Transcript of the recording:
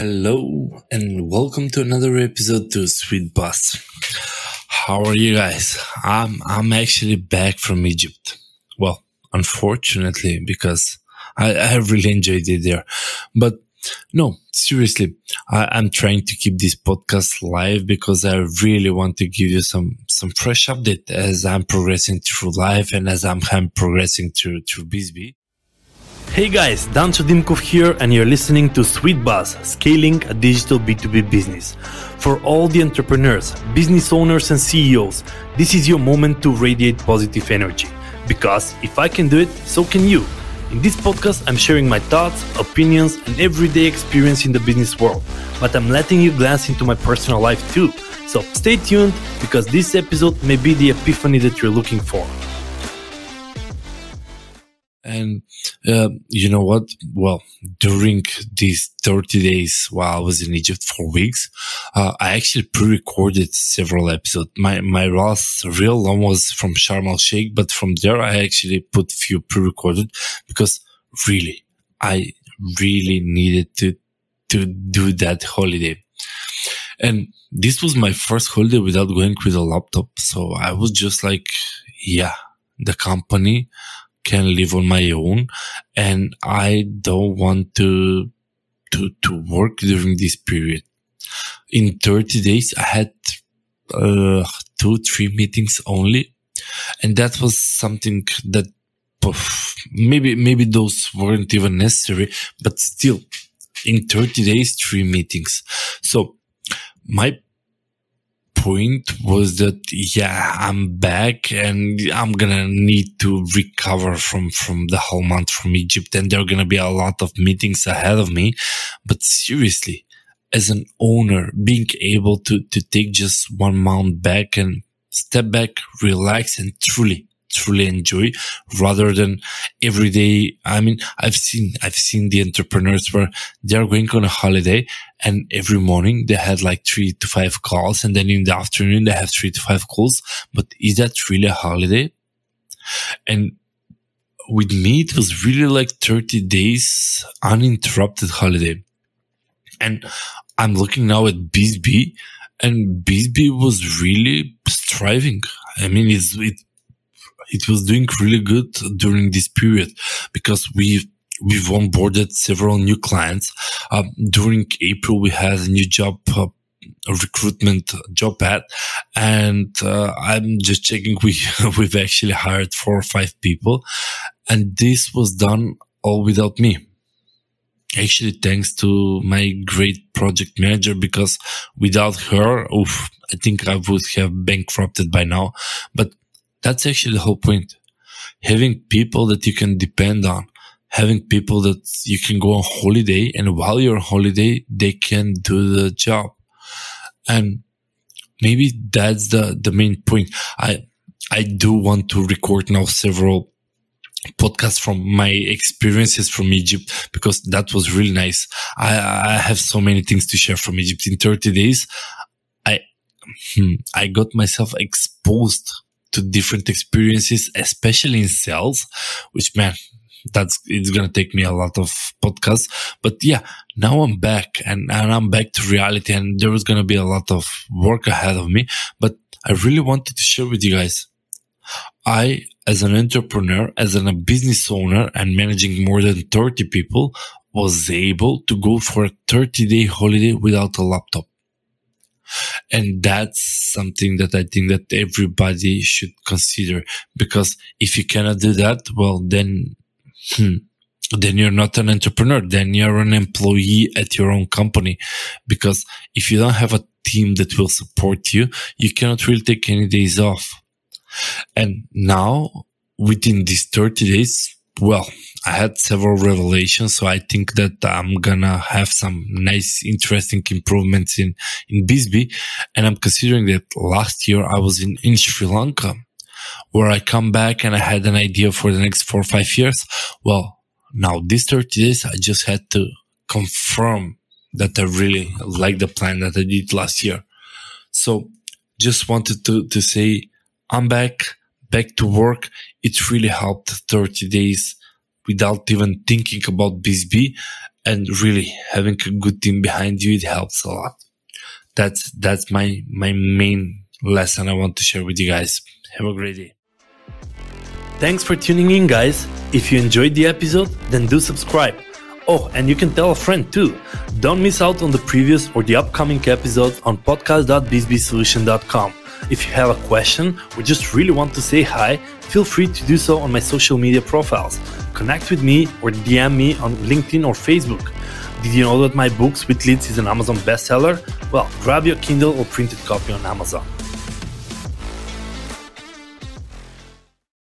Hello and welcome to another episode to Sweet Buzz. How are you guys? I'm I'm actually back from Egypt. Well, unfortunately, because I, I really enjoyed it there. But no, seriously, I, I'm trying to keep this podcast live because I really want to give you some some fresh update as I'm progressing through life and as I'm, I'm progressing through through BizzBee. Hey guys, Dancho Dimkov here, and you're listening to Sweet Buzz, scaling a digital B2B business. For all the entrepreneurs, business owners, and CEOs, this is your moment to radiate positive energy. Because if I can do it, so can you. In this podcast, I'm sharing my thoughts, opinions, and everyday experience in the business world, but I'm letting you glance into my personal life too. So stay tuned because this episode may be the epiphany that you're looking for. And uh, you know what? Well, during these 30 days while I was in Egypt for weeks, uh, I actually pre-recorded several episodes. My, my last real one was from Sharm el Sheikh, but from there I actually put few pre-recorded because really, I really needed to, to do that holiday. And this was my first holiday without going with a laptop. So I was just like, yeah, the company can live on my own and I don't want to, to, to work during this period. In 30 days, I had, uh, two, three meetings only. And that was something that maybe, maybe those weren't even necessary, but still in 30 days, three meetings. So my point was that yeah i'm back and i'm gonna need to recover from from the whole month from egypt and there are gonna be a lot of meetings ahead of me. But seriously as an owner being able to to take just one month back and step back relax and truly truly enjoy rather than every day. I mean, I've seen, I've seen the entrepreneurs where they're going on a holiday and every morning they had like three to five calls and then in the afternoon they have three to five calls. But is that really a holiday? And with me, it was really like 30 days uninterrupted holiday. And I'm looking now at BizzBee and BizzBee was really striving. I mean, it's, it it was doing really good during this period because we've we've onboarded several new clients. Um, during April, we had a new job uh, recruitment job ad, and uh, I'm just checking. We we've actually hired four or five people, and this was done all without me. Actually, thanks to my great project manager, because without her, oof, I think I would have bankrupted by now. But that's actually the whole point. Having people that you can depend on, having people that you can go on holiday and while you're on holiday, they can do the job. And maybe that's the, the main point. I, I do want to record now several podcasts from my experiences from Egypt because that was really nice. I, I have so many things to share from Egypt in 30 days. I, hmm, I got myself exposed to different experiences, especially in sales, which man, that's it's gonna take me a lot of podcasts. But yeah, now I'm back and, and I'm back to reality and there was gonna be a lot of work ahead of me. But I really wanted to share with you guys. I, as an entrepreneur, as a business owner and managing more than 30 people, was able to go for a 30 day holiday without a laptop. And that's something that I think that everybody should consider because if you cannot do that, well, then, hmm, then you're not an entrepreneur. Then you're an employee at your own company. Because if you don't have a team that will support you, you cannot really take any days off. And now within these 30 days, well, I had several revelations, so I think that I'm gonna have some nice, interesting improvements in in BizzBee. And I'm considering that last year I was in in Sri Lanka, where I come back and I had an idea for the next four or five years. Well, now these 30 days, I just had to confirm that I really like the plan that I did last year. So just wanted to to say I'm back, back to work. It really helped 30 days without even thinking about BizzBee and really having a good team behind you, it helps a lot. That's, that's my, my main lesson I want to share with you guys. Have a great day. Thanks for tuning in, guys. If you enjoyed the episode, then do subscribe. Oh, and you can tell a friend too. Don't miss out on the previous or the upcoming episodes on podcast.bizzbeesolution.com. If you have a question or just really want to say hi, feel free to do so on my social media profiles. Connect with me or DM me on LinkedIn or Facebook. Did you know that my book Sweet Leads is an Amazon bestseller? Well, grab your Kindle or printed copy on Amazon.